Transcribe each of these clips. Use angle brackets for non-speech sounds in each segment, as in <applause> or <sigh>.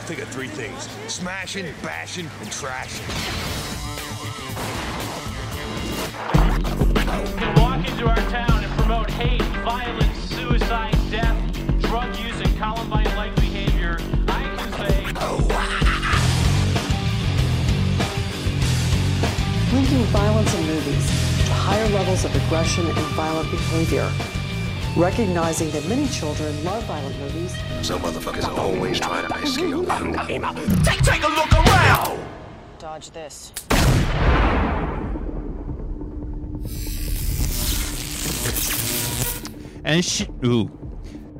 think of three things smashing, bashing, and trashing. Walk into our town and promote hate, violence, suicide, death, drug use, and Columbine-like behavior, I can say linking violence in movies to higher levels of aggression and violent behavior. Recognizing that many children love violent movies, Some motherfuckers are always trying to ice skate on Take, take a look around! dodge this. And sh- ooh.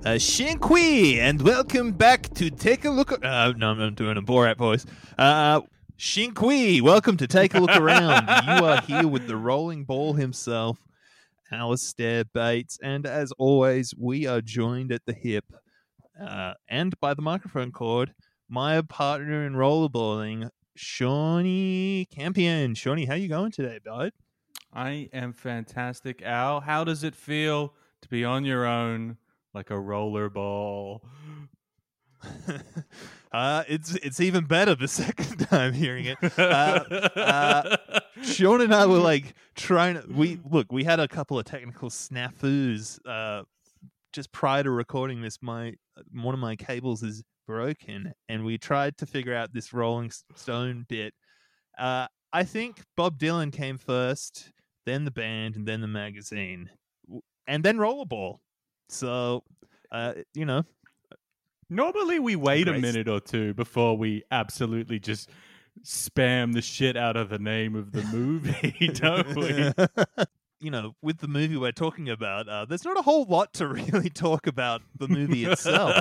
Uh, Shinkui, and welcome back to Take a Look. Uh, no, I'm doing a Borat voice. Uh, Shinkui, welcome to Take a Look Around. <laughs> you are here with the rolling ball himself, Alistair Bates, and as always, we are joined at the hip uh, and by the microphone cord, my partner in rollerballing, Shawnee Campion. Shawnee, how you going today, bud? I am fantastic, Al. How does it feel to be on your own like a roller ball? <laughs> uh, it's it's even better the <laughs> second time hearing it. Uh, uh, <laughs> Sean and I were like trying to. We look, we had a couple of technical snafus uh, just prior to recording this. My one of my cables is broken, and we tried to figure out this Rolling Stone bit. Uh, I think Bob Dylan came first, then the band, and then the magazine, and then Rollerball. So, uh, you know, Normally, we wait a minute or two before we absolutely just spam the shit out of the name of the movie, <laughs> <laughs> don't we? you know, with the movie we're talking about, uh, there's not a whole lot to <laughs> really talk about the movie itself.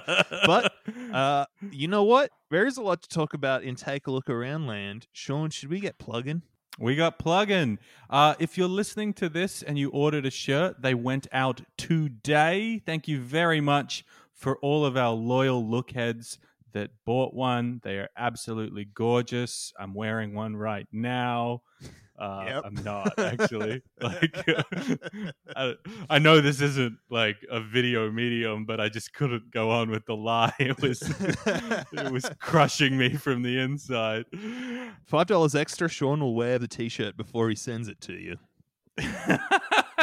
but uh, you know what? There is a lot to talk about in Take a Look Around Land. Sean, should we get plugging? We got plug-in. Uh, if you're listening to this and you ordered a shirt, they went out today. Thank you very much for all of our loyal lookheads that bought one. They are absolutely gorgeous. I'm wearing one right now. <laughs> Uh, Yep. I'm not actually. <laughs> like, <laughs> I, I know this isn't like a video medium, but I just couldn't go on with the lie. It was, it was crushing me from the inside. Five dollars extra. Sean will wear the T-shirt before he sends it to you.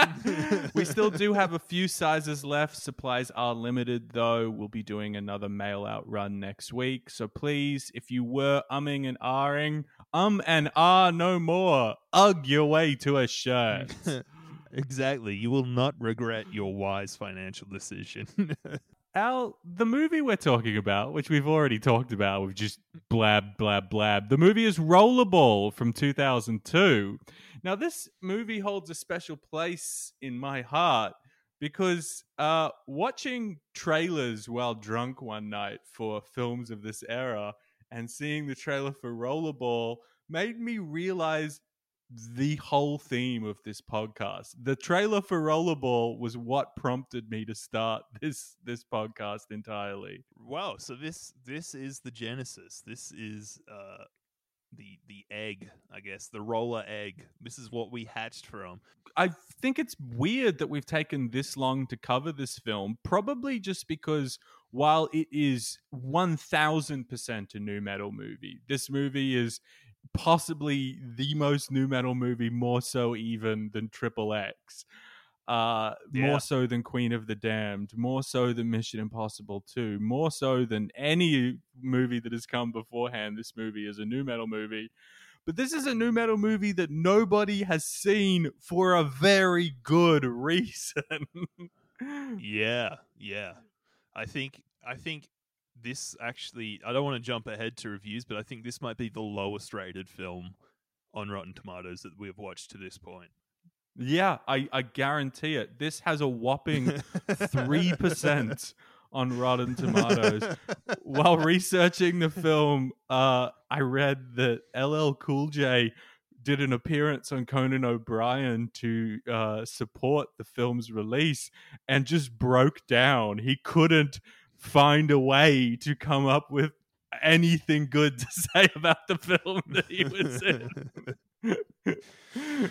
<laughs> we still do have a few sizes left. Supplies are limited, though. We'll be doing another mail out run next week. So please, if you were umming and ahhing, um and ah no more. Ugh your way to a shirt. <laughs> exactly. You will not regret your wise financial decision. <laughs> Al, the movie we're talking about, which we've already talked about, we've just blab, blab, blab. The movie is Rollerball from 2002. Now, this movie holds a special place in my heart because uh, watching trailers while drunk one night for films of this era and seeing the trailer for Rollerball made me realize the whole theme of this podcast. The trailer for Rollerball was what prompted me to start <laughs> this this podcast entirely. wow. So this this is the genesis. This is uh, the the egg, I guess, the roller egg. This is what we hatched from. I think it's weird that we've taken this long to cover this film, probably just because while it is 1000% a nu metal movie, this movie is possibly the most nu metal movie, more so even than Triple X. Uh, Yeah. more so than Queen of the Damned, more so than Mission Impossible 2, more so than any movie that has come beforehand. This movie is a nu metal movie. But this is a nu metal movie that nobody has seen for a very good reason. <laughs> Yeah, yeah. I think I think this actually I don't want to jump ahead to reviews, but I think this might be the lowest rated film on Rotten Tomatoes that we have watched to this point. Yeah, I, I guarantee it. This has a whopping <laughs> 3% on Rotten Tomatoes. While researching the film, uh, I read that LL Cool J did an appearance on Conan O'Brien to uh, support the film's release and just broke down. He couldn't find a way to come up with anything good to <laughs> say about the film that he was in.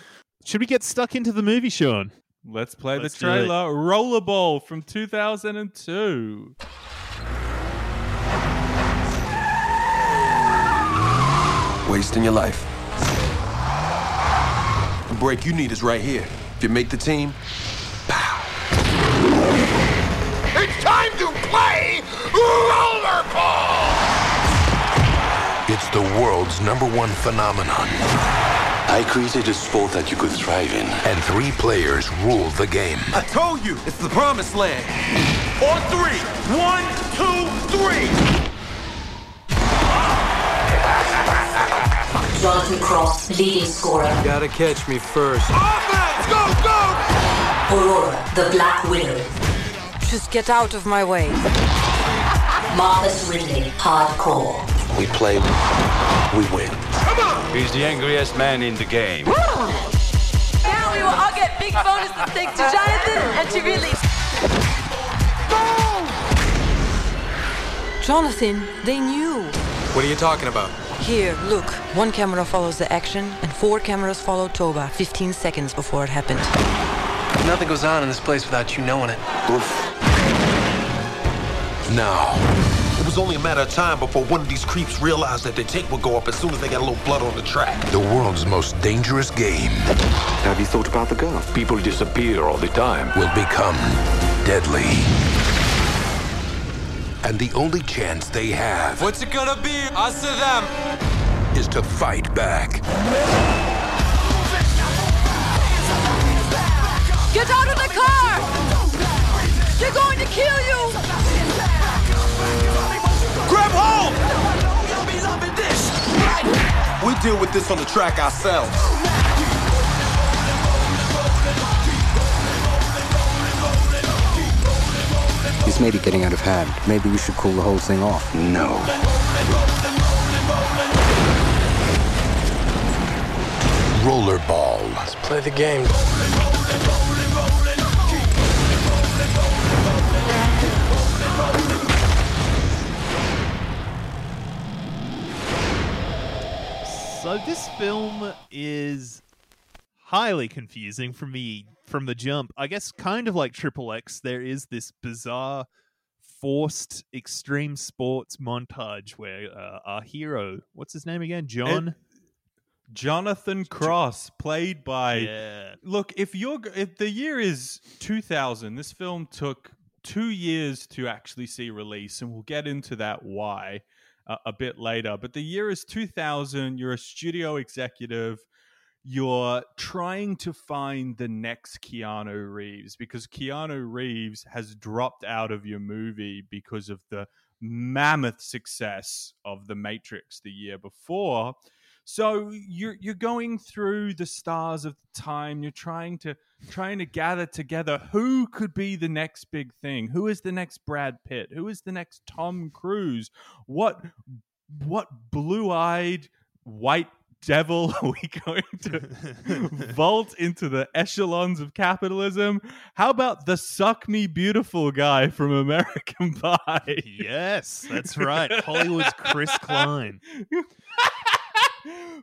<laughs> Should we get stuck into the movie, Sean? Let's play Let's the trailer. Rollerball from 2002. wasting your life. The break you need is right here. If you make the team, pow. It's time to play rollerball! It's the world's number one phenomenon. I created a sport that you could thrive in. And three players rule the game. I told you, it's the promised land. On three. One, two, three. Jonathan Cross, leading scorer. Gotta catch me first. Offense! Go, go! Aurora, the Black Widow. Just get out of my way. Marcus Ridley, hardcore. We play, we win. Come on! He's the angriest man in the game. Now we will all get big bonuses thanks to Jonathan and to Ridley. Jonathan, they knew. What are you talking about? Here, look. One camera follows the action, and four cameras follow Toba 15 seconds before it happened. Nothing goes on in this place without you knowing it. Now, It was only a matter of time before one of these creeps realized that their tape would go up as soon as they got a little blood on the track. the world's most dangerous game Have you thought about the girl? People disappear all the time. will become deadly. And the only chance they have What's it gonna be? Us or them? is to fight back. Get out of the car! They're going to kill you! Grab hold! We deal with this on the track ourselves. This may be getting out of hand. Maybe we should call the whole thing off. No. Rollerball. Let's play the game. So this film is highly confusing for me from the jump. I guess kind of like Triple X, there is this bizarre forced extreme sports montage where uh, our hero, what's his name again? John. Jonathan Cross, played by. yeah. Look, if you're if the year is 2000, this film took two years to actually see release, and we'll get into that why a bit later. But the year is 2000. You're a studio executive. You're trying to find the next Keanu Reeves because Keanu Reeves has dropped out of your movie because of the mammoth success of The Matrix the year before. So you're you're going through the stars of the time. You're trying to trying to gather together who could be the next big thing. Who is the next Brad Pitt? Who is the next Tom Cruise? What what blue eyed white devil <laughs> are we going to <laughs> vault into the echelons of capitalism? How about the suck me beautiful guy from American <laughs> Pie? Yes, that's right. Hollywood's Chris Klein.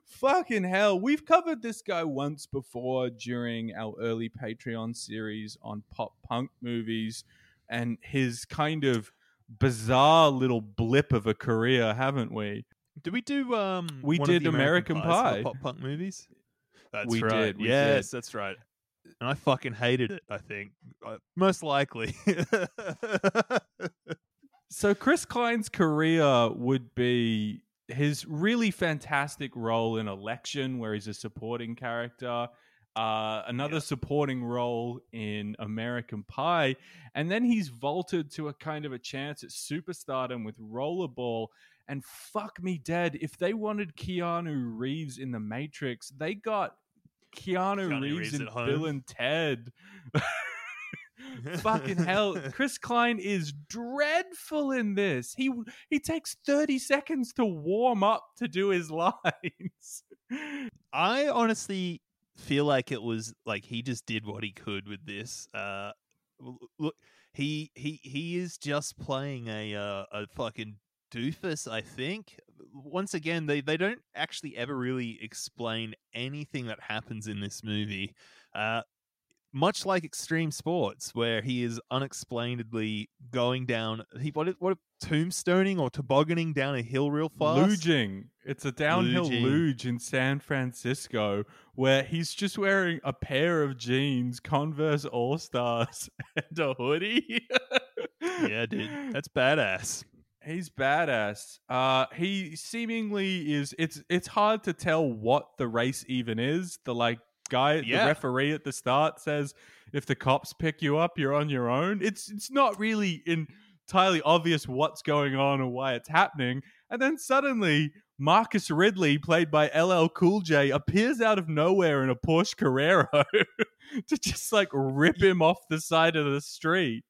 Fucking hell. We've covered this guy once before during our early Patreon series on pop punk movies and his kind of bizarre little blip of a career, haven't we? Did we do um We did American Pies Pie. pop punk movies? That's We right. did, we yes, did. that's right. And I fucking hated it, I think. Uh, most likely. <laughs> So Chris Klein's career would be his really fantastic role in Election, where he's a supporting character. Uh, another supporting role in American Pie, and then he's vaulted to a kind of a chance at superstardom with Rollerball. And fuck me dead, if they wanted Keanu Reeves in The Matrix, they got Keanu, Keanu Reeves, Reeves in. Bill and Ted. <laughs> Fucking hell, Chris Klein is dreadful in this. He he takes 30 seconds to warm up to do his <laughs> lines. I honestly feel like it was like he just did what he could with this. Uh, look, he he he is just playing a uh, a fucking doofus. I think. Once again, they they don't actually ever really explain anything that happens in this movie. Uh, much like extreme sports, where he is unexplainedly going down. He what what tombstoning or tobogganing down a hill real fast. Luging. It's a downhill Luging. luge in San Francisco where he's just wearing a pair of jeans, Converse All Stars, <laughs> and a hoodie. Yeah, dude, <laughs> that's badass. He's badass. Uh, he seemingly is. It's it's hard to tell what the race even is. The like guy, Yeah. the referee at the start says, if the cops pick you up, you're on your own. It's it's not really entirely obvious what's going on or why it's happening. And then suddenly, Marcus Ridley, played by LL Cool J, appears out of nowhere in a Porsche Carrera <laughs> to just like rip him off the side of the street.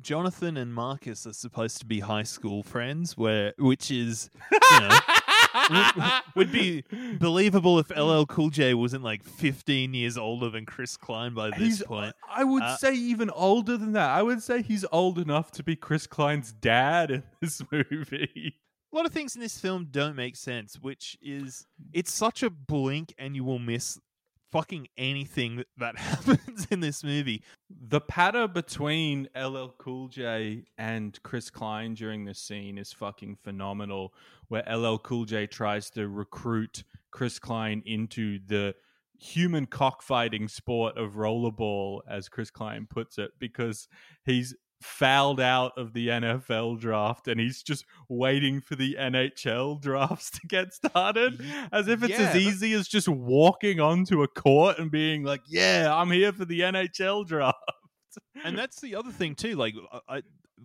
Jonathan and Marcus are supposed to be high school friends, where which is you know <laughs> <laughs> would, be believable if LL Cool J wasn't like 15 years older than Chris Klein by this He's- point. I would Uh, say even older than that. I would say he's old enough to be Chris Klein's dad in this <laughs> movie. A lot of things in this film don't make sense, which is it's such a blink and you will miss fucking anything that, <laughs> happens in this movie. The patter between LL Cool J and Chris Klein during this scene is fucking phenomenal. Where LL Cool J tries to recruit Chris Klein into the human cockfighting sport of rollerball, as Chris Klein puts it, because he's fouled out of the NFL draft and he's just waiting for the NHL <laughs> drafts to get started as if it's Yeah, as easy as just walking onto a court and being like, "Yeah, I'm here for the NHL draft." and <laughs> that's the other thing too. Like, I, I,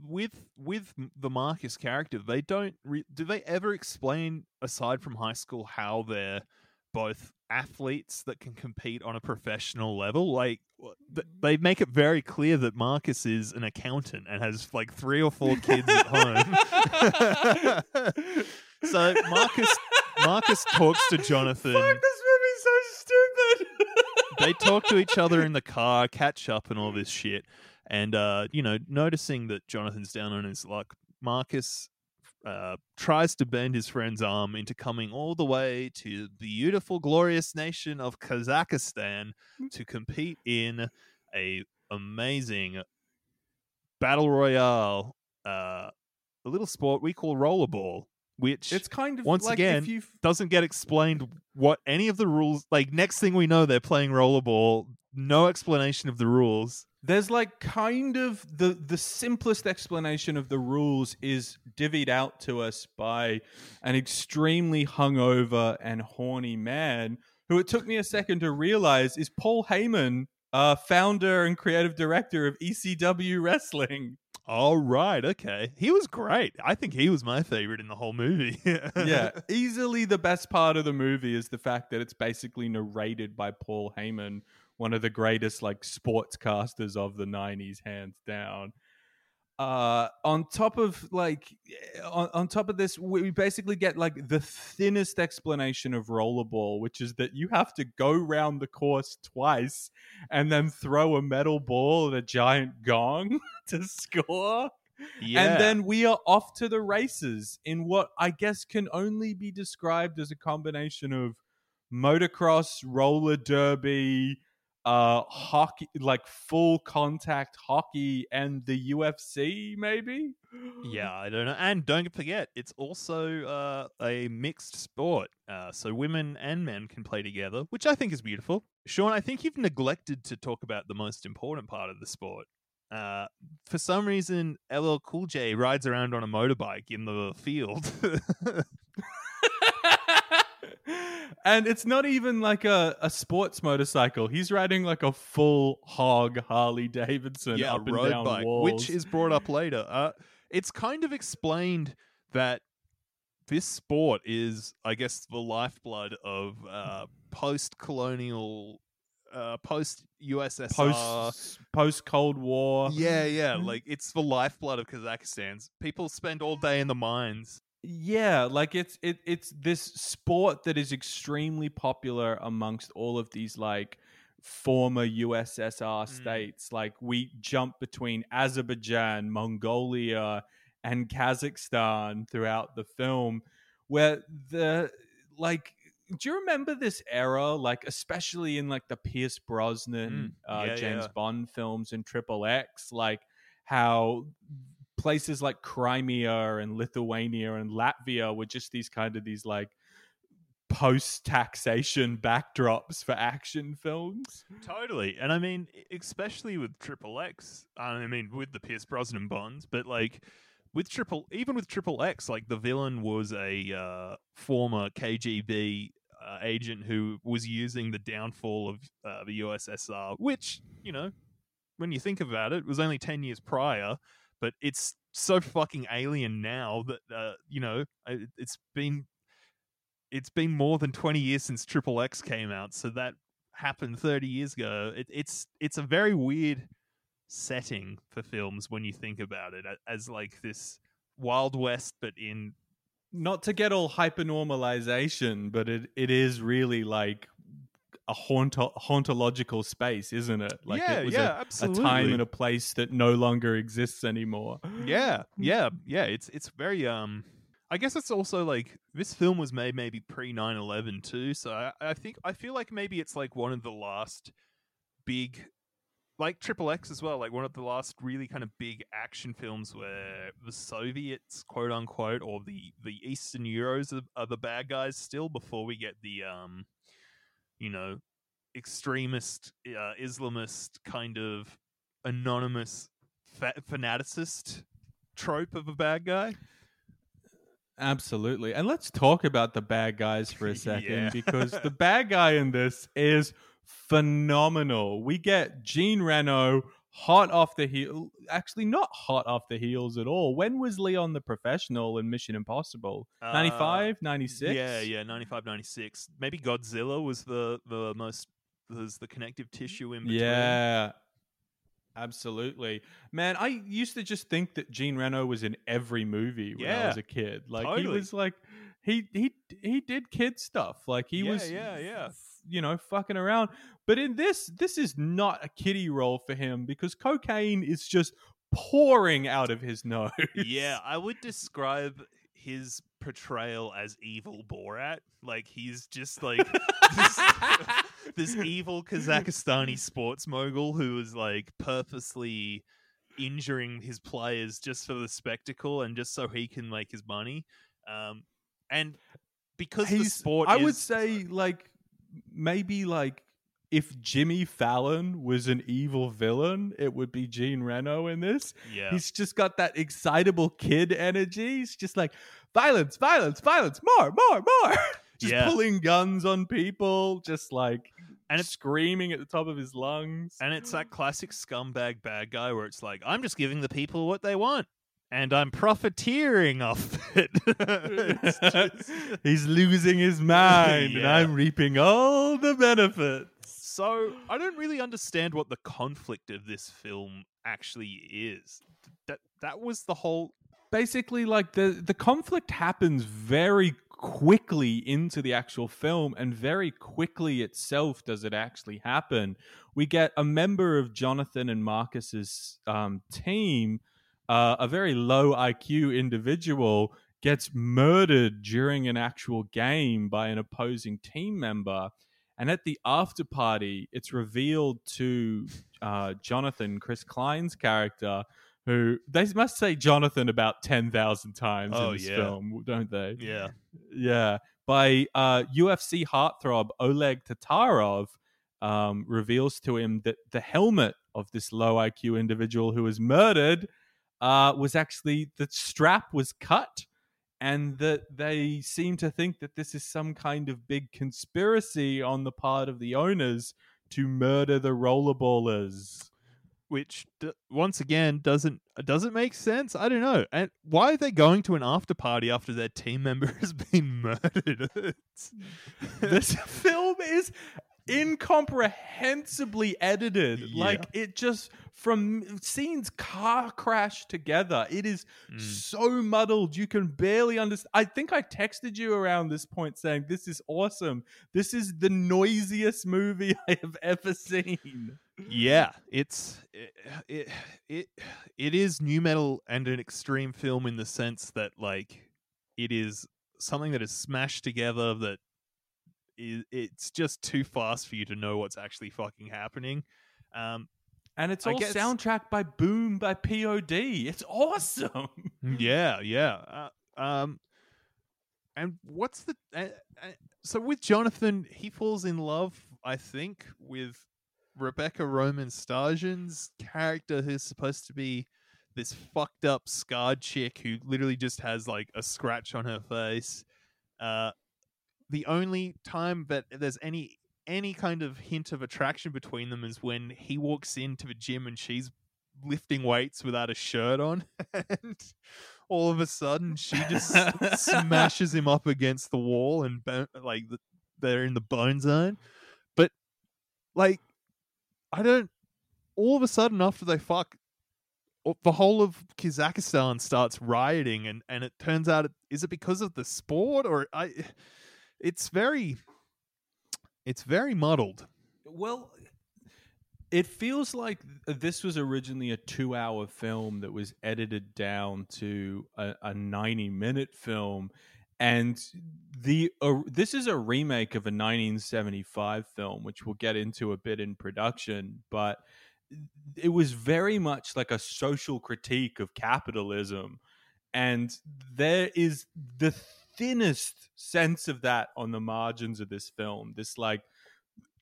with with the Marcus character, they don't re- do they ever explain aside from high school how they're both athletes that can compete on a professional level. Like, they make it very clear that Marcus is an accountant and has like three or four kids at home. <laughs> so Marcus Marcus talks to Jonathan Fuck, this movie's so stupid. <laughs> they talk to each other in the car, catch up, and all this shit. And uh, you know, noticing that Jonathan's down on his luck, Marcus uh, tries to bend his friend's arm into coming all the way to the beautiful, glorious nation of Kazakhstan to compete in a amazing battle royale, uh, a little sport we call rollerball. Which It's kind of once like again doesn't get explained what any of the rules like next thing we know they're playing rollerball no explanation of the rules there's like kind of the the simplest explanation of the rules is divvied out to us by an extremely hungover and horny man who it took me a second to realize is Paul Heyman, uh, founder and creative director of ECW Wrestling. all right okay. He was great. I think he was my favorite in the whole movie. <laughs> Yeah, easily the best part of the movie is the fact that it's basically narrated by Paul Heyman, one of the greatest like sportscasters of the '90s, hands down. Uh, on top of like, on, on top of this, we basically get like the thinnest explanation of rollerball, which is that you have to go round the course twice and then throw a metal ball at a giant gong <laughs> to score. Yeah. And then we are off to the races in what I guess can only be described as a combination of motocross, roller derby, uh hockey like full contact hockey and the UFC maybe? yeah <gasps> i don't know and don't forget it's also uh, a mixed sport uh, so women and men can play together which i think is beautiful sean i think you've neglected to talk about the most important part of the sport uh, for some reason, LL Cool J rides around on a motorbike in the field. <laughs> and it's not even like a, a sports motorcycle. He's riding like a full hog Harley Davidson yeah, up and road down bike, walls. which is brought up later. Uh, it's kind of explained that this sport is, I guess, the lifeblood of uh, post-colonial, uh, post-USSR. post post Cold War. yeah, yeah, like it's the lifeblood of Kazakhstan. People spend all day in the mines. Yeah, like it's it it's this sport that is extremely popular amongst all of these like former USSR states. Like we jump between Azerbaijan, Mongolia, and Kazakhstan throughout the film, where the like do you remember this era, like especially in like the Pierce Brosnan, uh, Mm, yeah, James yeah. Bond films and Triple X, like how places like Crimea and Lithuania and Latvia were just these kind of these like post taxation <laughs> backdrops for action films. Totally. And I mean, especially with Triple X, I mean, with the Pierce Brosnan Bonds, but like with Triple, even with Triple X, like the villain was a uh, former KGB uh, agent who was using the downfall of uh, the USSR, which, you know, when you think about it, was only 10 years prior, but it's so fucking alien now that, uh, you know, it, it's been. It's been more than twenty years since Triple X came out, so that happened 30 years ago. It, it's it's a very weird setting for films when you think about it as like this Wild West, but in Not to get all hyper normalization, but it, it is really like a haunto- hauntological space, isn't it? Like Yeah, it was yeah, a, a time and a place that no longer exists anymore. yeah, <laughs> yeah, yeah. It's it's very um. I guess it's also like this film was made maybe pre 9-11 too, so I, I think I feel like maybe it's like one of the last big like Triple X as well, like one of the last really kind of big action films where the Soviets, quote unquote, or the the Eastern Euros are, are the bad guys still before we get the um, you know, extremist uh, Islamist kind of anonymous fa- fanaticist trope of a bad guy. Absolutely. And let's talk about the bad guys for a <laughs> second Yeah. because the bad guy in this is phenomenal. We get Jean Reno hot off the heel. Actually, not hot off the heels at all. When was Leon the professional in Mission Impossible? Uh, 95, 96? Yeah, yeah, 95, 96. Maybe Godzilla was the the most was the connective tissue in between. Yeah. Absolutely. Man, I used to just think that Jean Reno was in every movie when I was a kid. Like he was like he he he did kid stuff. Like he Yeah, was yeah, yeah. You know, fucking around. But in this this is not a kiddie role for him because cocaine is just pouring out of his <laughs> nose. yeah, I would describe his portrayal as evil Borat. Like he's just like this, <laughs> this evil Kazakhstani sports mogul who is like purposely injuring his players just for the spectacle and just so he can make his money. Um, and because the He's- sport, I would say like maybe like if Jimmy Fallon was an evil villain, it would be Jean Reno in this. Yeah. He's just got that excitable kid energy. He's just like violence, violence, violence, more, more, more. <laughs> just Yeah. pulling guns on people, just like And and it's- screaming at the top of his lungs. And it's that classic scumbag bad guy where it's like, I'm just giving the people what they want. And I'm profiteering off it. It's <laughs> just- He's losing his mind, and I'm reaping all the benefits. so I don't really understand what the conflict of this film actually is. That that was the whole basically like the the conflict happens very quickly into the actual film and very quickly itself does it actually happen we get a member of jonathan and marcus's um, team uh, a very low iq individual gets murdered during an actual game by an opposing team member and at the after party it's revealed to uh, jonathan chris klein's character who they must say Jonathan about 10,000 times Oh, in this yeah. film, don't they? yeah. Yeah. By uh, UFC heartthrob Oleg Taktarov um, reveals to him that the helmet of this low IQ individual who was murdered uh, was actually the strap was cut and that they seem to think that this is some kind of big conspiracy on the part of the owners to murder the rollerballers. Which d- once again doesn't doesn't make sense. I don't know. And why are they going to an after party after their team member <laughs> has been murdered? <laughs> This <laughs> film is incomprehensibly edited. Yeah. Like it just from scenes car crash together. It is Mm. so muddled you can barely understand. I think I texted you around this point saying this is awesome. This is the noisiest movie <laughs> I have ever seen. yeah, it's it, it it it is nu metal and an extreme film in the sense that like it is something that is smashed together that is it's just too fast for you to know what's actually fucking happening. Um, and it's I all guess- soundtracked by Boom by POD. It's <laughs> awesome. yeah, yeah. Uh, um, and what's the uh, uh, so with Jonathan? He falls in love, I think, with Rebecca Romijn Sturgeon's character, who's supposed to be this fucked up scarred chick who literally just has like a scratch on her face. Uh, the only time that there's any any kind of hint of attraction between them is when he walks into the gym and she's lifting weights without a shirt on <laughs> and all of a sudden she just <laughs> smashes him up against the wall and like the, they're in the bone zone. But like i don't all of a sudden after they fuck the whole of kazakhstan starts rioting and and it turns out it, is it because of the sport or i it's very it's very muddled. Well, it feels like this was originally a two-hour film that was edited down to a, a ninety-minute film, and the uh, this is a remake of a 1975 film, which we'll get into a bit in production, but it was very much like a social critique of capitalism, and there is the thinnest sense of that on the margins of this film. This like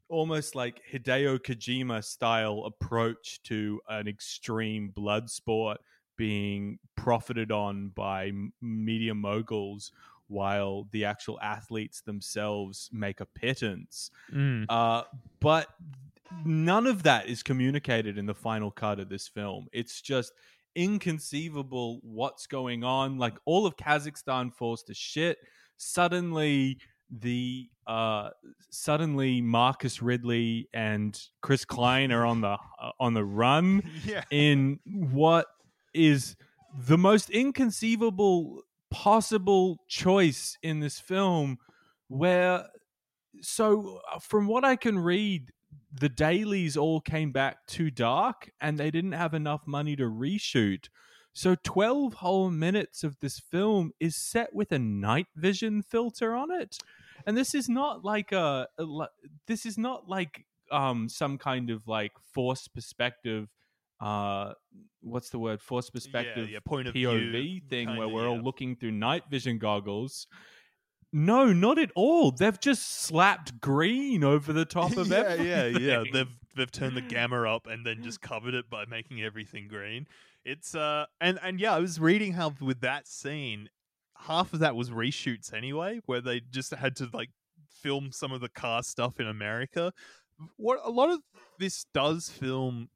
almost like Hideo Kojima style approach to an extreme blood sport being profited on by media moguls while the actual athletes themselves make a pittance. Mm. Uh, but none of that is communicated in the final cut of this film. It's just inconceivable what's going on. Like all of Kazakhstan falls to shit. Suddenly, the uh suddenly Marcus Ridley and Chris Klein are on the uh, on the run <laughs> Yeah. in what is the most inconceivable possible choice in this film where so uh, from what I can read the dailies all came back too dark and they didn't have enough money to reshoot so 12 whole minutes of this film is set with a night vision filter on it. And this is not like a, a this is not like um some kind of like forced perspective uh what's the word forced perspective yeah, point of POV view, thing where we're all yeah. looking through night vision goggles. No, not at all. They've just slapped green over the top <laughs> of yeah, everything. yeah, yeah. They've they've turned the gamma up and then just covered it by making everything green. It's uh and and yeah, I was reading how with that scene, half of that was reshoots anyway, where they just had to like film some of the car stuff in America. What a lot of this does film,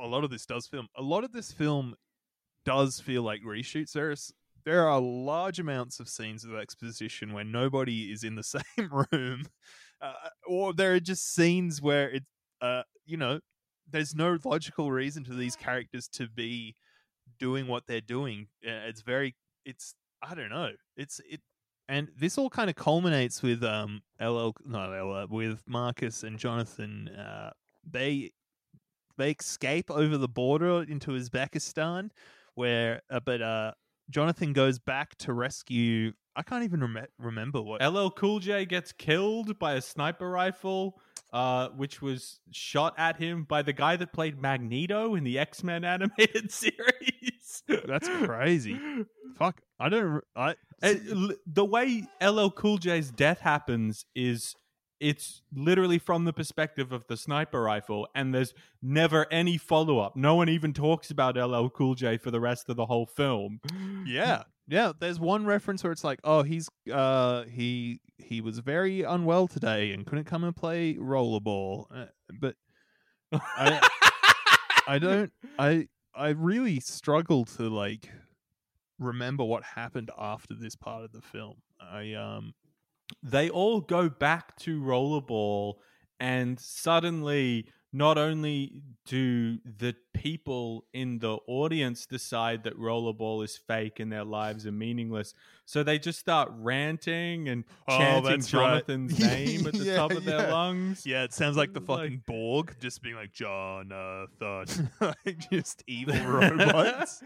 a lot of this does film. A lot of this film does feel like reshoots. There's there are large amounts of scenes of exposition where nobody is in the <laughs> same room, uh, or there are just scenes where it, uh, you know, there's no logical reason for these characters to be doing what they're doing. Uh, It's very, it's I don't know, it's it, and this all kind of culminates with um LL not LL with Marcus and Jonathan. Uh, they they escape over the border into Uzbekistan, where uh, but uh Jonathan goes back to rescue. I can't even rem- remember what. LL Cool J gets killed by a sniper rifle, uh, which was shot at him by the guy that played Magneto in the X Men <laughs> animated series. That's crazy. Fuck, I don't. I l- the way LL Cool J's death happens is it's literally from the perspective of the sniper rifle, and there's never any follow up. No one even talks about LL Cool J for the rest of the whole film. yeah, yeah. There's one reference where it's like, oh, he's uh he he was very unwell today and couldn't come and play rollerball, uh, but I I don't I I really struggle to like remember what happened after this part of the film. I um they all go back to rollerball and suddenly not only do the people in the audience decide that rollerball is fake and their lives are meaningless so they just start ranting and Oh, chanting that's right. jonathan's <laughs> name at the Yeah, top of their lungs Yeah, it sounds like the Like- fucking Borg, just being like Jonathan, <laughs> <laughs> like just evil robots.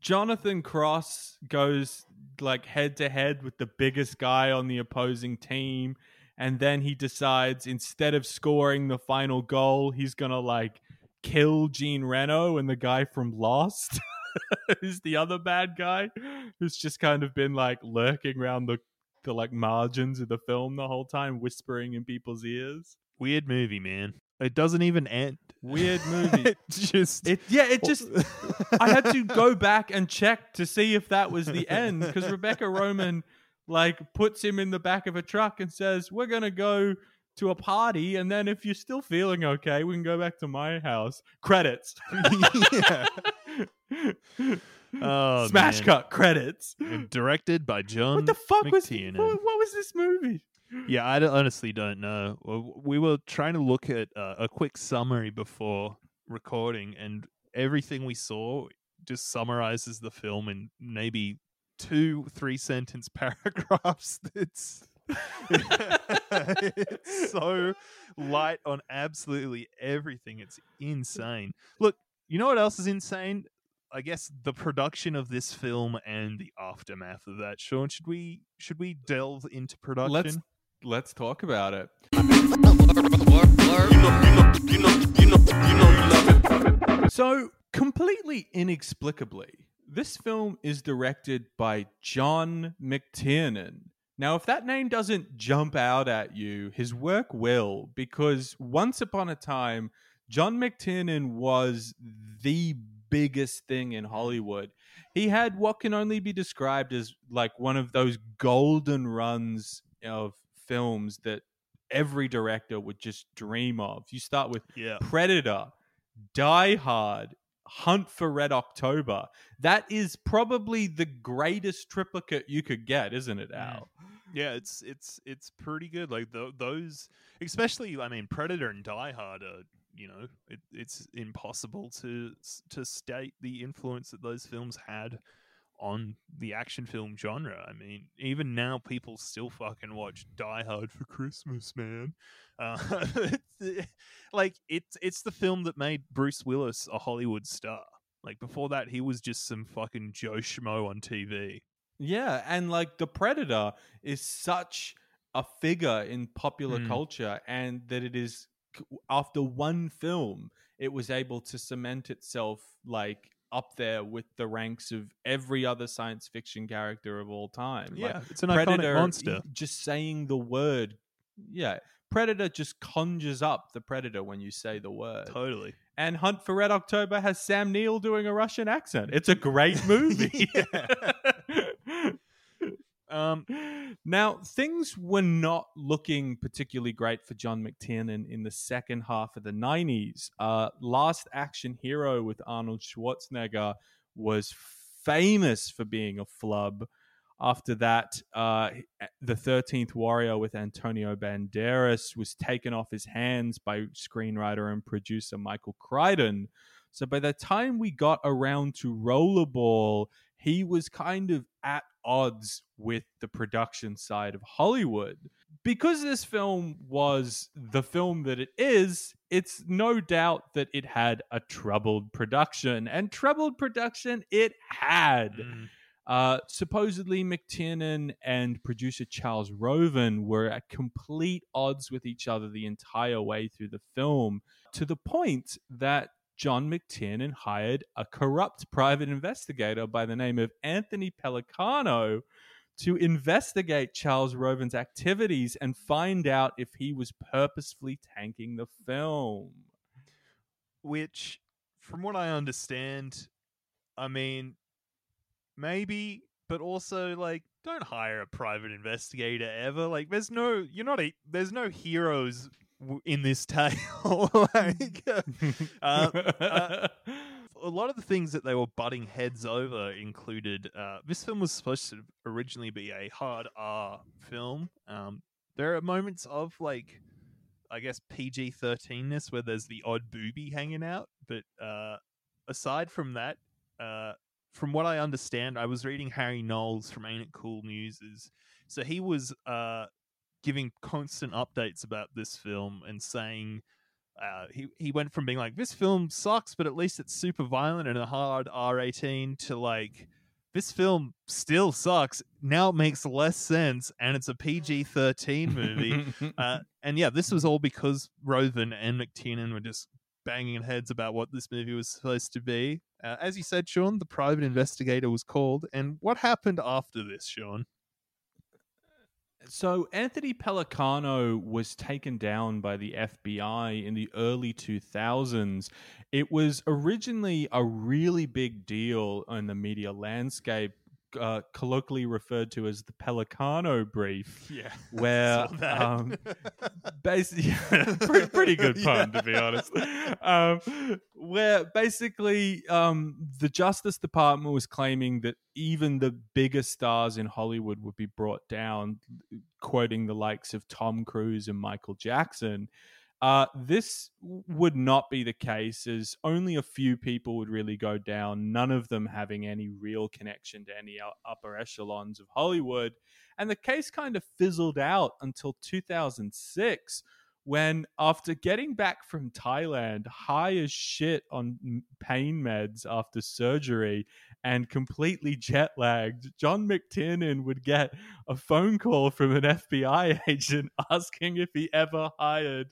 Jonathan Cross goes like head to head with the biggest guy on the opposing team and then he decides instead of scoring the final goal, he's gonna like kill Jean Reno and the guy from Lost, <laughs> who's the other bad guy, who's just kind of been like lurking around the the like margins of the film the whole time, whispering in people's ears. Weird movie, man. It doesn't even end. Weird movie. <laughs> it just It yeah, it just <laughs> I had to go back and check to see if that was the end because Rebecca Romijn like puts him in the back of a truck and says, "We're gonna go to a party, and then if you're still feeling okay, we can go back to my house." Credits. <laughs> yeah. Oh, Smash man. cut credits. And directed by John. What the fuck was McTiernan. what, what was this movie? Yeah, I honestly don't know. We were trying to look at uh, a quick summary before recording, and everything we saw just summarizes the film in maybe two, three sentence <laughs> paragraphs. It's <laughs> it's so light on absolutely everything. It's insane. Look, you know what else is insane? I guess the production of this film and the aftermath of that. Sean, should we should we delve into production? Let's let's talk about it. So, completely inexplicably, this film is directed by John McTiernan. Now, if that name doesn't jump out at you, his work will, because once upon a time, John McTiernan was the biggest thing in Hollywood. He had what can only be described as like one of those golden runs of films that every director would just dream of. You start with Yeah. Predator, Die Hard, Hunt for Red October. That is probably the greatest triplicate you could get, isn't it, mm. Al? Yeah, it's it's it's pretty good. Like th- those, especially I mean, Predator and Die Hard are you know it, it's impossible to to state the influence that those films had on the action film genre. I mean, even now people still fucking watch Die Hard for Christmas, man. Uh, <laughs> it's, like it's it's the film that made Bruce Willis a Hollywood star. Like before that, he was just some fucking Joe schmo on TV. Yeah, and like the Predator is such a figure in popular Mm. culture, and that it is after one film, it was able to cement itself like up there with the ranks of every other science fiction character of all time. Yeah, like, it's an iconic Predator, monster. Just saying the word, yeah. Predator just conjures up the predator when you say the word. Totally. And Hunt for Red October has Sam Neill doing a Russian accent. It's a great <laughs> movie. Um, now, things were not looking particularly great for John McTiernan in the second half of the 90s. Uh, Last Action Hero with Arnold Schwarzenegger was famous for being a flub. After that, uh, The 13th Warrior with Antonio Banderas was taken off his hands by screenwriter and producer Michael Crichton. So by the time we got around to Rollerball, he was kind of at odds with the production side of Hollywood. Because this film was the film that it is, it's no doubt that it had a troubled production. And troubled production it had. Uh, supposedly, McTiernan and producer Charles Roven were at complete odds with each other the entire way through the film, to the point that John McTiernan hired a corrupt private investigator by the name of Anthony Pellicano to investigate Charles Roven's activities and find out if he was purposefully tanking the film. which from what i understand i mean maybe but also like don't hire a private investigator ever like there's no you're not a there's no heroes in this tale <laughs> like uh, uh, a lot of the things that they were butting heads over included uh, this film was supposed to originally be a hard R film. Um, there are moments of like, I guess PG thirteenness where there's the odd booby hanging out, but uh, aside from that, uh, from what I understand, I was reading Harry Knowles from Ain't It Cool News. So he was uh, giving constant updates about this film and saying uh, he he went from being like this film sucks, but at least it's super violent and a hard R eighteen to like this film still sucks. Now it makes less sense, and it's a PG 13 movie. <laughs> uh, and yeah, this was all because Roven and McTiernan were just banging heads about what this movie was supposed to be. Uh, as you said, Sean, the private investigator was called. And what happened after this, Sean? So Anthony Pellicano was taken down by the FBI in the early 2000s. It was originally a really big deal in the media landscape, uh, colloquially referred to as the Pellicano brief. <laughs> Yeah, <laughs> where um, <laughs> basically, pretty, pretty good pun to be honest. Um, where basically um, the Justice Department was claiming that even the biggest stars in Hollywood would be brought down, quoting the likes of Tom Cruise and Michael Jackson. Uh, this would not be the case, as only a few people would really go down, none of them having any real connection to any upper echelons of Hollywood. And the case kind of fizzled out until 2006, when, after getting back from Thailand, high as shit on pain meds after surgery and completely jet lagged, John McTiernan would get a phone call from an FBI <laughs> agent asking if he ever hired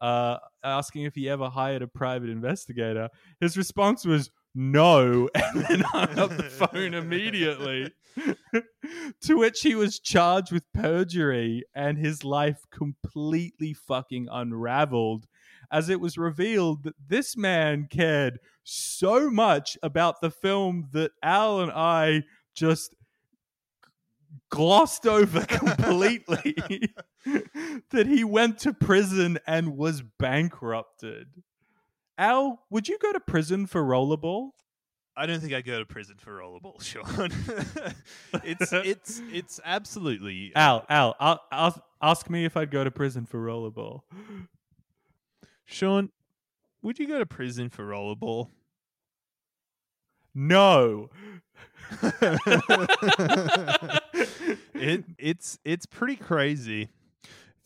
uh, asking if he ever hired a private investigator. His response was no, <laughs> and then hung up the phone immediately. <laughs> to which he was charged with perjury, and his life completely fucking unraveled. As it was revealed that this man cared so much about the film that Al and I just glossed over <laughs> completely <laughs> that he went to prison and was bankrupted. Al, would you go to prison for rollerball? I don't think I'd go to prison for rollerball, <laughs> Sean. <laughs> it's it's it's absolutely uh, Al, Al, Al, Al, ask me if I'd go to prison for rollerball. Sean, would you go to prison for rollerball? No. it it's it's pretty crazy.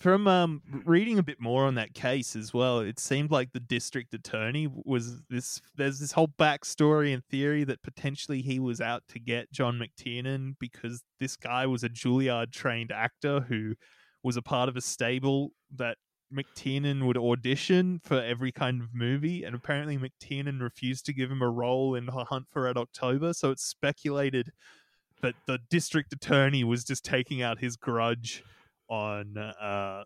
From um, reading a bit more on that case as well, it seemed like the district attorney was this. There's this whole backstory and theory that potentially he was out to get John McTiernan because this guy was a Juilliard trained actor who was a part of a stable that McTiernan would audition for every kind of movie, and apparently McTiernan refused to give him a role in Hunt for Red October. So it's speculated that the district attorney was just taking out his grudge on uh,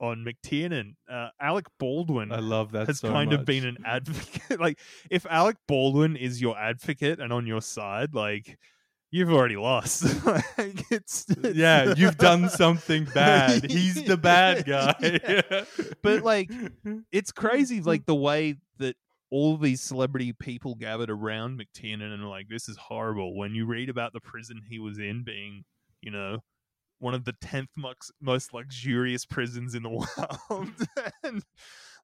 on McTiernan. Uh, Alec Baldwin, I love that has so kind of been an <laughs> advocate. like if Alec Baldwin is your advocate and on your side, like. You've already lost. <laughs> like, it's, it's- Yeah, you've done something <laughs> bad. He's the bad guy. Yeah. but like it's crazy like the way that all these celebrity people gathered around McTiernan and are like this is horrible when you read about the prison he was in being you know one of the 10th most, most luxurious prisons in the <laughs> world <laughs> and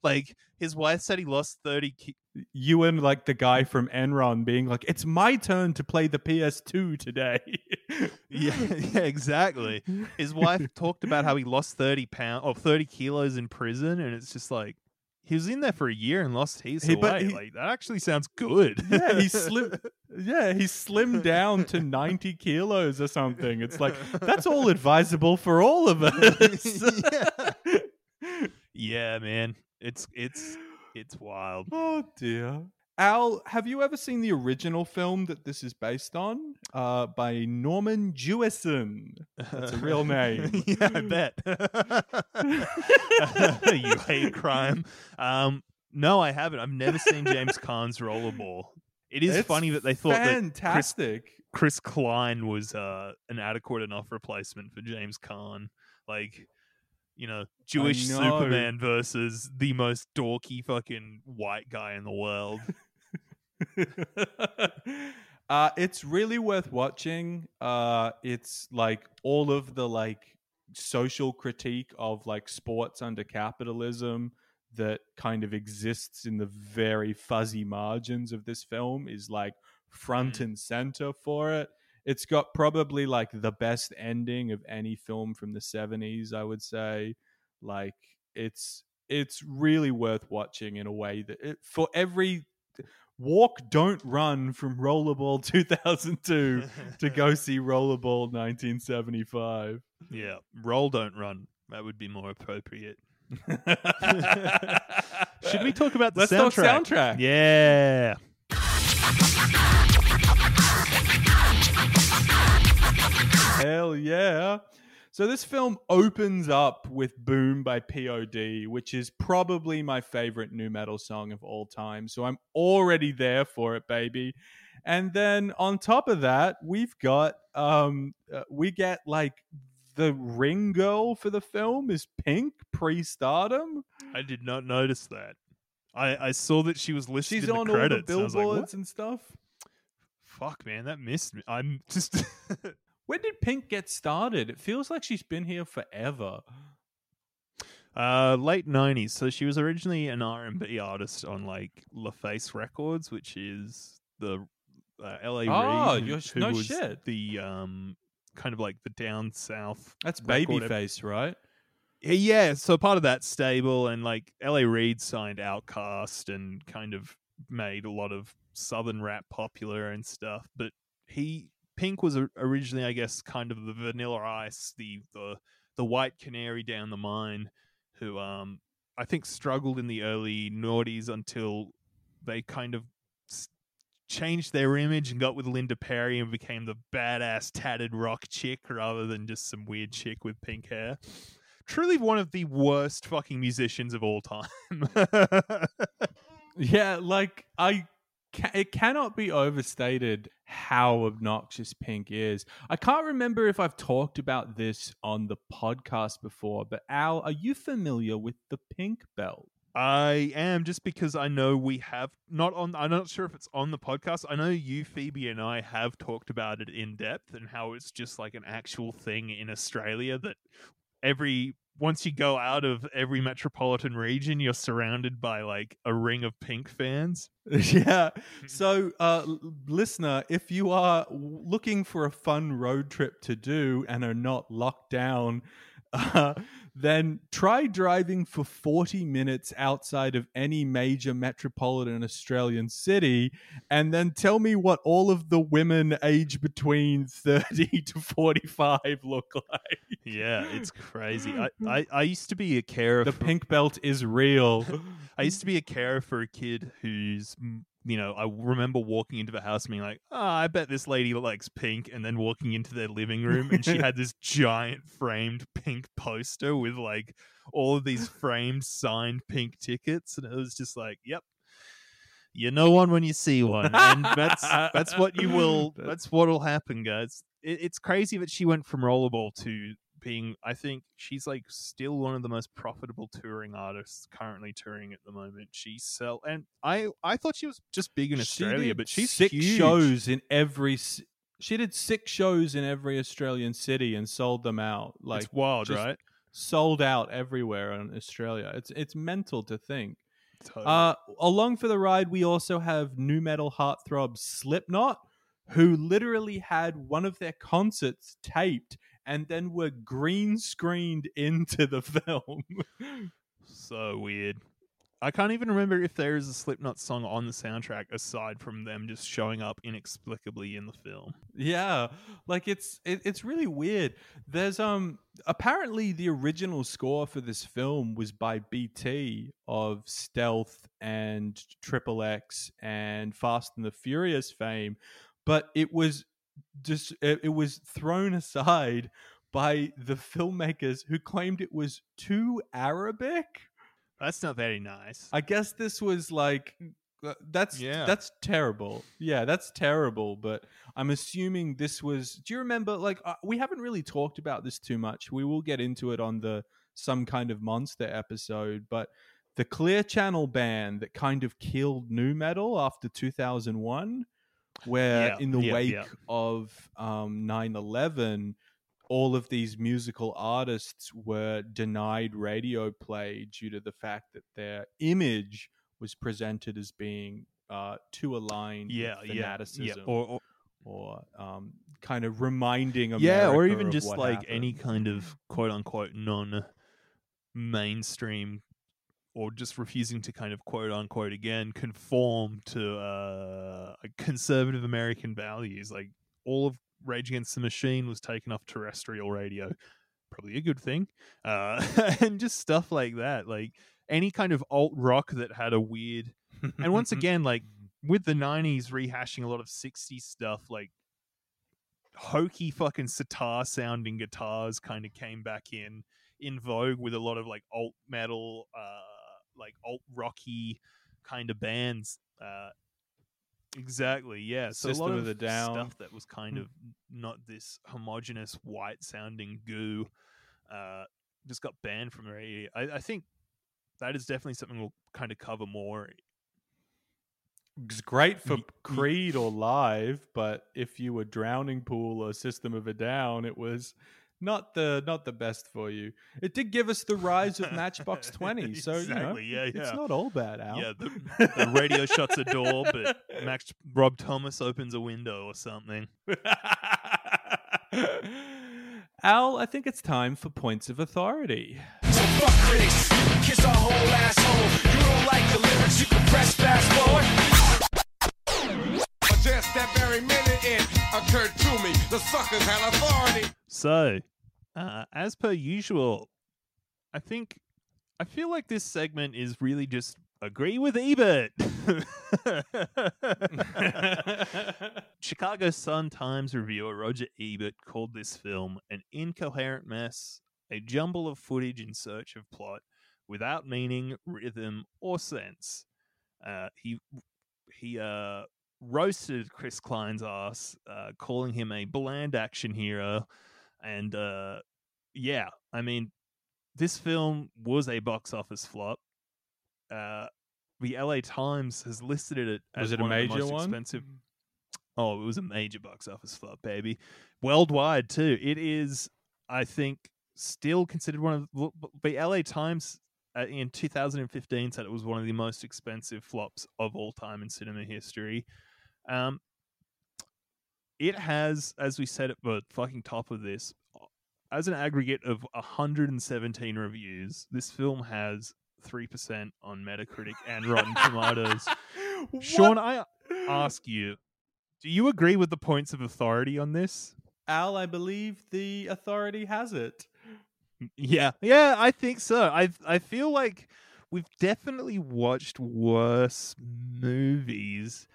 like his wife said he lost 30 ki- you and like the guy from Enron being like, "It's my turn to play the PS2 today." <laughs> yeah yeah exactly his wife talked about how he lost 30 pounds or 30 kilos in prison and it's just like he was in there for a year and lost his He- of but weight. he- like that actually sounds good. yeah, he <laughs> slim. Yeah, he slimmed down to ninety kilos or something. It's like that's all advisable for all of <laughs> us. yeah. <laughs> yeah, man. It's it's it's wild. oh dear. Al, have you ever seen the original film that this is based on? Uh, by Norman Jewison. That's a real name. <laughs> yeah, I bet. <laughs> you hate crime. Um, no, I haven't. I've never seen James Caan's Rollerball. It is It's funny that they thought that Chris, fantastic. Chris Klein was uh, an adequate enough replacement for James Caan. Like, you know, Jewish know. Superman versus the most dorky fucking white guy in the world. <laughs> <laughs> uh, it's really worth watching. Uh, it's like all of the like social critique of like sports under capitalism that kind of exists in the very fuzzy margins of this film is like front and center for it. It's got probably like the best ending of any film from the 70s, I would say. Like it's it's really worth watching in a way that it, for every walk, don't run from Rollerball 2002 to go <laughs> see Rollerball 1975. Yeah, roll don't run. That would be more appropriate. <laughs> Should we talk about the Let's talk soundtrack? soundtrack. Yeah. Hell yeah. So this film opens up with Boom by POD, which is probably my favorite nu metal song of all time. So I'm already there for it, baby. And then on top of that, we've got um uh, we get like the ring girl for the film is Pink pre-stardom. I did not notice that. I, I saw that she was listed She's in on the all the credits. and like, billboards and stuff. Fuck, man, that missed me. I'm just. <laughs> When did Pink get started? It feels like she's been here forever. Uh, late '90s. So she was originally an R&B artist on like LaFace Records, which is the uh, LA Oh, Reid, who, no was shit. the um kind of like the down south. That's record ep- Babyface, right? Yeah, so part of that stable and like LA Reid signed OutKast and kind of made a lot of southern rap popular and stuff. But he Pink was originally, I guess, kind of the Vanilla Ice, the the the white canary down the mine, who um I think struggled in the early noughties until they kind of changed their image and got with Linda Perry and became the badass tatted rock chick rather than just some weird chick with pink hair. Truly one of the worst fucking musicians of all time. <laughs> Yeah, like I, ca- it cannot be overstated how obnoxious Pink is. I can't remember if I've talked about this on the podcast before, but Al, are you familiar with the Pink Belt? I am just because I know we have not on. I'm not sure if it's on the podcast. I know you, Phoebe, and I have talked about it in depth and how it's just like an actual thing in Australia that every once you go out of every metropolitan region, you're surrounded by like a ring of Pink fans. <laughs> yeah. So, uh, listener, if you are looking for a fun road trip to do and are not locked down, <laughs> uh, then try driving for 40 minutes outside of any major metropolitan Australian city and then tell me what all of the women aged between <laughs> 30 to 45 look like. Yeah, it's crazy. I, <laughs> I, I used to be a carer. The for- pink belt is real. <laughs> I used to be a carer for a kid who's, mm, you know, I remember walking into the house and being like, oh, I bet this lady likes pink. And then walking into their living room and she <laughs> had this giant framed pink poster with like all of these framed signed pink tickets. And it was just like, yep. You know one when you see one, and that's that's what you <laughs> will. That's what'll happen, guys. It, it's crazy that she went from rollerball to being I think she's like still one of the most profitable touring artists currently touring at the moment. She sell and I I thought she was just big in She Australia, did but she's six huge. shows in every. She did six shows in every Australian city and sold them out. Like it's wild, right? Sold out everywhere in Australia. It's it's mental to think. Totally. Uh, along for the ride, we also have nu metal heartthrob Slipknot, who literally had one of their concerts taped and then were green screened into the <laughs> film. so weird. I can't even remember if there is a Slipknot song on the soundtrack aside from them just showing up inexplicably in the film. Yeah, like it's it, it's really weird. There's um apparently the original score for this film was by BT of Stealth and Triple X and Fast and the Furious fame, but it was just it, it was thrown aside by the filmmakers who claimed it was too Arabic. That's not very nice. I guess this was like uh, that's Yeah. that's terrible. Yeah, that's terrible. But I'm assuming this was. Do you remember? Like uh, we haven't really talked about this too much. We will get into it on the some kind of monster episode. But the Clear Channel ban that kind of killed nu metal after 2001, where Yeah, in the yeah, wake yeah. of um, 9/11 all of these musical artists were denied radio play due to the fact that their image was presented as being uh, too aligned Yeah, with fanaticism yeah. Or, or or um, kind of reminding America yeah, or even just like happened. any kind of quote unquote non mainstream or just refusing to kind of quote unquote again conform to uh, conservative American values. Like all of Rage Against the Machine was taken off terrestrial radio, probably a good thing, uh, <laughs> and just stuff like that. Like any kind of alt rock that had a weird, and once <laughs> again, like with the '90s rehashing a lot of '60s stuff, like hokey fucking sitar sounding guitars kind of came back in in vogue with a lot of like alt metal uh like alt rocky kind of bands uh exactly yeah so System a lot of of a Down. stuff that was kind Hmm. of not this homogenous white sounding goo uh just got banned from radio I, I think that is definitely something we'll kind of cover more It's great for Creed or live, but if you were Drowning Pool or System of a Down, it was not the not the best for you. It did give us the rise of Matchbox Twenty, <laughs> so you know, Exactly, yeah, it's not all bad. Al. Yeah, the, the radio <laughs> shuts a door, but Max Rob Thomas opens a window or something. <laughs> Al, I think it's time for points of authority. Fuck critics, kiss a whole asshole. You don't like the lyrics, you can press fast forward. That very minute it occurred to me. The suckers had authority. So, uh, as per usual, I think I feel like this segment is really just agree with Ebert. <laughs> Chicago Sun Times reviewer Roger Ebert called this film an incoherent mess, a jumble of footage in search of plot without meaning, rhythm, or sense. Uh, he he uh, roasted Chris Klein's ass, uh, calling him a bland action hero, and uh, yeah, I mean, this film was a box office flop. Uh, the LA Times has listed it as Was it a one of the major most one? expensive. <clears throat> Oh, it was a major box office flop, baby. Worldwide too. It is, I think, still considered one of the, the LA Times uh, in 2015 said it was one of the most expensive flops of all time in cinema history. Um, it has, as we said at the fucking top of this, as an aggregate of 117 reviews, this film has 3% on Metacritic and Rotten <laughs> Tomatoes. Sean, I ask you, do you agree with the points of authority on this? Al, I believe the authority has it. Yeah, yeah, I think so. I I feel like we've definitely watched worse movies,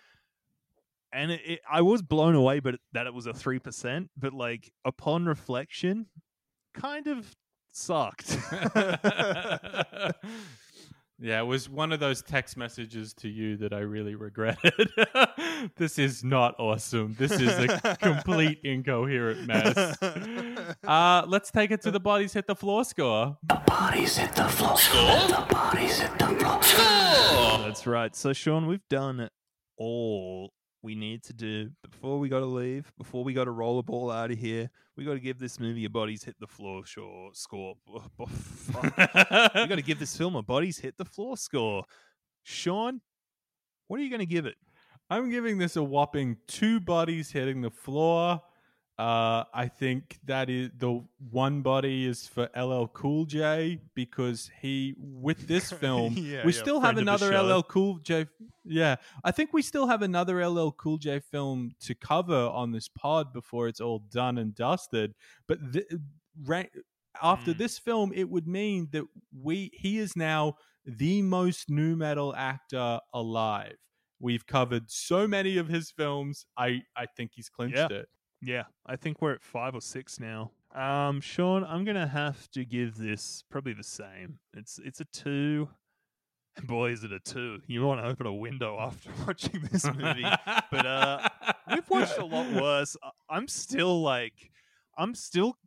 and it, it, I was blown away, but that it was a three percent. But like upon reflection, kind of sucked. <laughs> Yeah, it was one of those text messages to you that I really regretted. <laughs> this is not awesome. This is a complete <laughs> incoherent mess. Uh, let's take it to the bodies hit the floor score. The bodies hit the floor. The bodies hit the floor. That's right. So, Sean, we've done all we need to do before we got to leave, before we got to roll a ball out of here. We got to give this movie a bodies hit the floor sure, score. We got to give this film a bodies hit the floor score. Sean, what are you going to give it? I'm giving this a whopping two bodies hitting the floor. Uh, I think that is the one body is for LL Cool J because he with this <laughs> film Yeah, we yeah, still have friend of the another. LL Cool J. Yeah, I think we still have another LL Cool J film to cover on this pod before it's all done and dusted. But th- ra- after Mm. this film, it would mean that we he is now the most nu metal actor alive. We've covered so many of his films. I I think he's clinched Yeah. it. Yeah, I think we're at five or six now. Um, Sean, I'm gonna have to give this probably the same. It's it's a two. <laughs> Boy, is it a two! You want to open a window after <laughs> watching this movie, but uh, we've watched a lot <laughs> worse. I'm still like, I'm still,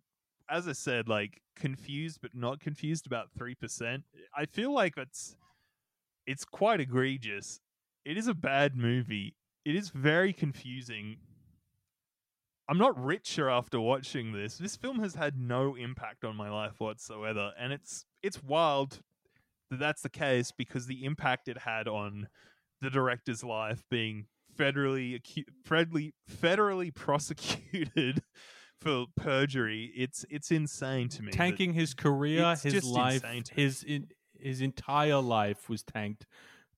as I said, like confused but not confused about three percent. I feel like that's, it's quite egregious. It is a bad movie. It is very confusing. I'm not richer after watching this. This film has had no impact on my life whatsoever, and it's it's wild that that's the case because the impact it had on the director's life being federally acu- federally federally <laughs> prosecuted for perjury. It's it's insane to me. Tanking his career, his life, insane to me. his in, his entire life was tanked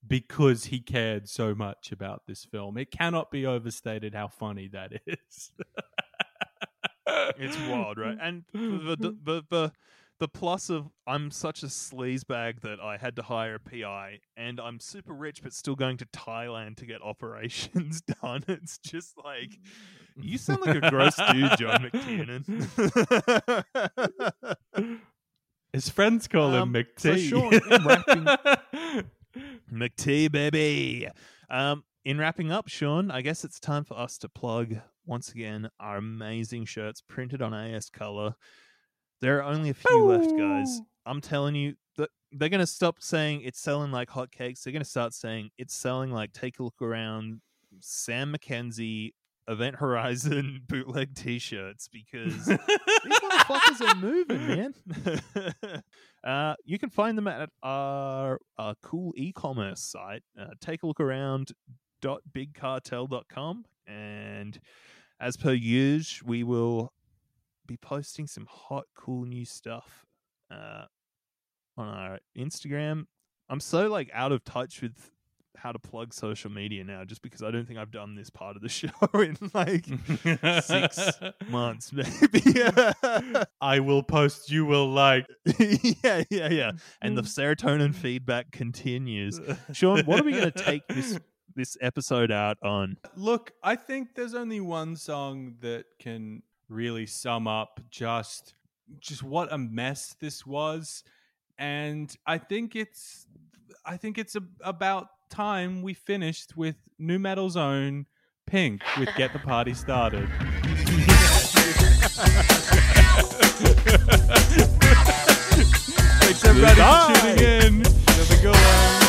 because he cared so much about this film. It cannot be overstated how funny that is. it's wild, right? And the the, <laughs> the the the plus of I'm such a sleazebag that I had to hire a PI, and I'm super rich but still going to Thailand to get operations <laughs> done. It's just like you sound like a gross dude, John McTiernan. His friends call Um, him so Sean, in wrapping- <laughs> McT baby. Um, in wrapping up, Sean, I guess it's time for us to plug once again our amazing shirts printed on AS Color. There are only a few left, guys. I'm telling you they're gonna stop saying it's selling like hotcakes. They're gonna start saying it's selling like take a look around Sam McKenzie Event Horizon <laughs> bootleg T-shirts because <laughs> these motherfuckers are moving, man. <laughs> uh, you can find them at our, uh cool e-commerce site. Uh, take a look around bigcartel.com and as per usual, we will be posting some hot, cool new stuff uh, on our Instagram. I'm so like out of touch with how to plug social media now, just because I don't think I've done this part of the <laughs> show <laughs> in like six <laughs> months, maybe. I will post, you will like. yeah, yeah, yeah. And the serotonin feedback continues. Sean, what are we going to take this this episode out on? Look, I think there's only one song that can really sum up just just what a mess this was and I think it's I think it's a, about time, we finished with Nu Metal Zone Pink with Get the Party Started. Thanks everybody Goodbye. for tuning in. Have a good one.